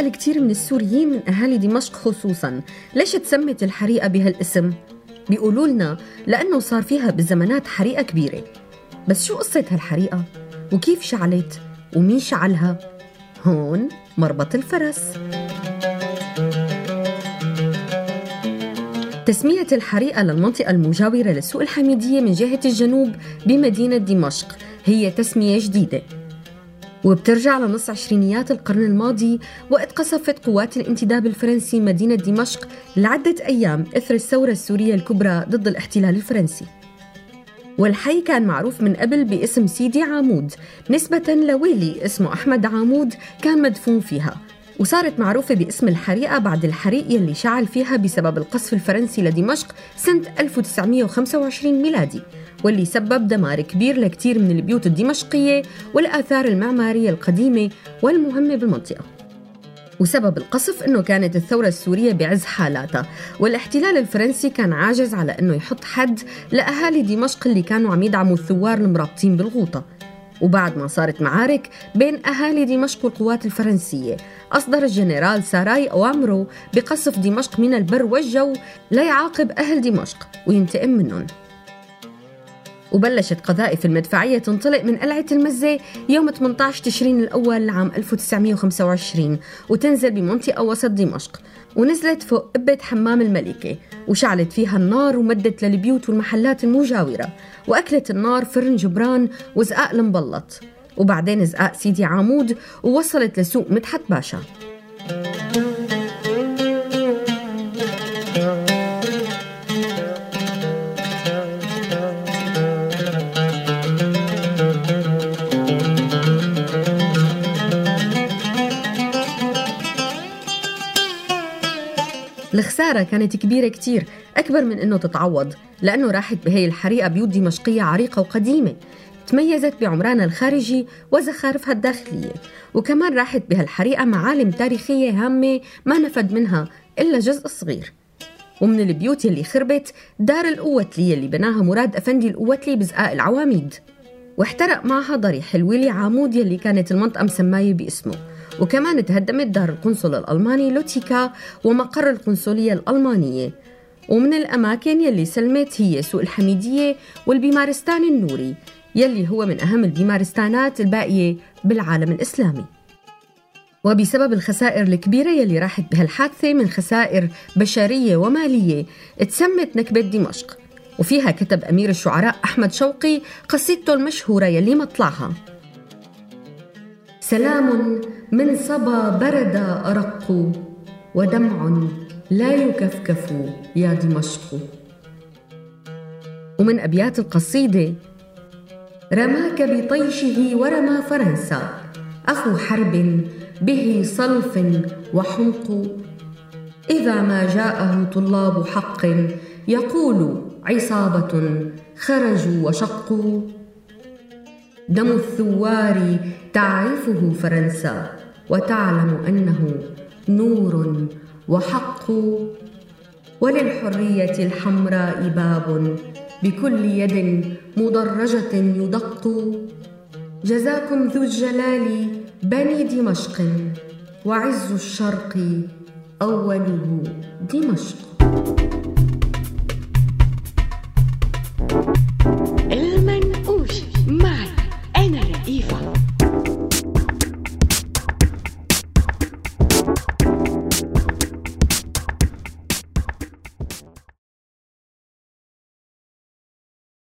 نسأل كتير من السوريين من أهالي دمشق خصوصا ليش تسمت الحريقة بهالاسم؟ بيقولوا لنا لأنه صار فيها بالزمانات حريقة كبيرة بس شو قصة هالحريقة؟ وكيف شعلت؟ ومين شعلها؟ هون مربط الفرس تسمية الحريقة للمنطقة المجاورة للسوق الحميدية من جهة الجنوب بمدينة دمشق هي تسمية جديدة وبترجع لنص عشرينيات القرن الماضي وقت قصفت قوات الانتداب الفرنسي مدينة دمشق لعدة أيام إثر الثورة السورية الكبرى ضد الاحتلال الفرنسي. والحي كان معروف من قبل باسم سيدي عامود نسبة لويلي اسمه أحمد عامود كان مدفون فيها. وصارت معروفة باسم الحريقة بعد الحريق يلي شعل فيها بسبب القصف الفرنسي لدمشق سنة 1925 ميلادي واللي سبب دمار كبير لكثير من البيوت الدمشقية والآثار المعمارية القديمة والمهمة بالمنطقة وسبب القصف إنه كانت الثورة السورية بعز حالاتها، والاحتلال الفرنسي كان عاجز على إنه يحط حد لأهالي دمشق اللي كانوا عم يدعموا الثوار المرابطين بالغوطة. وبعد ما صارت معارك بين أهالي دمشق والقوات الفرنسية، أصدر الجنرال ساراي اوامره بقصف دمشق من البر والجو ليعاقب أهل دمشق وينتقم منهم. وبلشت قذائف المدفعية تنطلق من قلعة المزة يوم 18 تشرين الأول عام 1925 وتنزل بمنطقة وسط دمشق ونزلت فوق قبة حمام الملكة وشعلت فيها النار ومدت للبيوت والمحلات المجاورة وأكلت النار فرن جبران وزقاق المبلط وبعدين زقاق سيدي عامود ووصلت لسوق مدحت باشا. الخسارة كانت كبيرة كتير أكبر من أنه تتعوض لأنه راحت بهي الحريقة بيوت دمشقية عريقة وقديمة. تميزت بعمرانها الخارجي وزخارفها الداخلية. وكمان راحت بهالحريقة معالم تاريخية هامة ما نفد منها إلا جزء صغير. ومن البيوت يلي خربت دار القوتلي اللي بناها مراد أفندي القوتلي بزقاق العواميد. واحترق معها ضريح الويلي عامود يلي كانت المنطقة مسماية باسمه. وكمان تهدمت دار القنصل الألماني لوتيكا ومقر القنصلية الألمانية. ومن الأماكن يلي سلمت هي سوق الحميدية والبيمارستان النوري يلي هو من أهم البيمارستانات الباقية بالعالم الإسلامي. وبسبب الخسائر الكبيرة يلي راحت بهالحادثة من خسائر بشرية ومالية تسمت نكبة دمشق. وفيها كتب أمير الشعراء أحمد شوقي قصيدته المشهورة يلي مطلعها. سلام من صبا برد أرق ودمع لا يكفكف يا دمشق. ومن أبيات القصيدة رماك بطيشه ورمى فرنسا. أخو حرب به صلف وحمق إذا ما جاءه طلاب حق يقول عصابة خرجوا وشقوا. دم الثوار تعرفه فرنسا وتعلم أنه نور وحق. وللحرية الحمراء باب بكل يد مدرجة يدق. جزاكم ذو الجلال بني دمشق وعز الشرق أوله دمشق.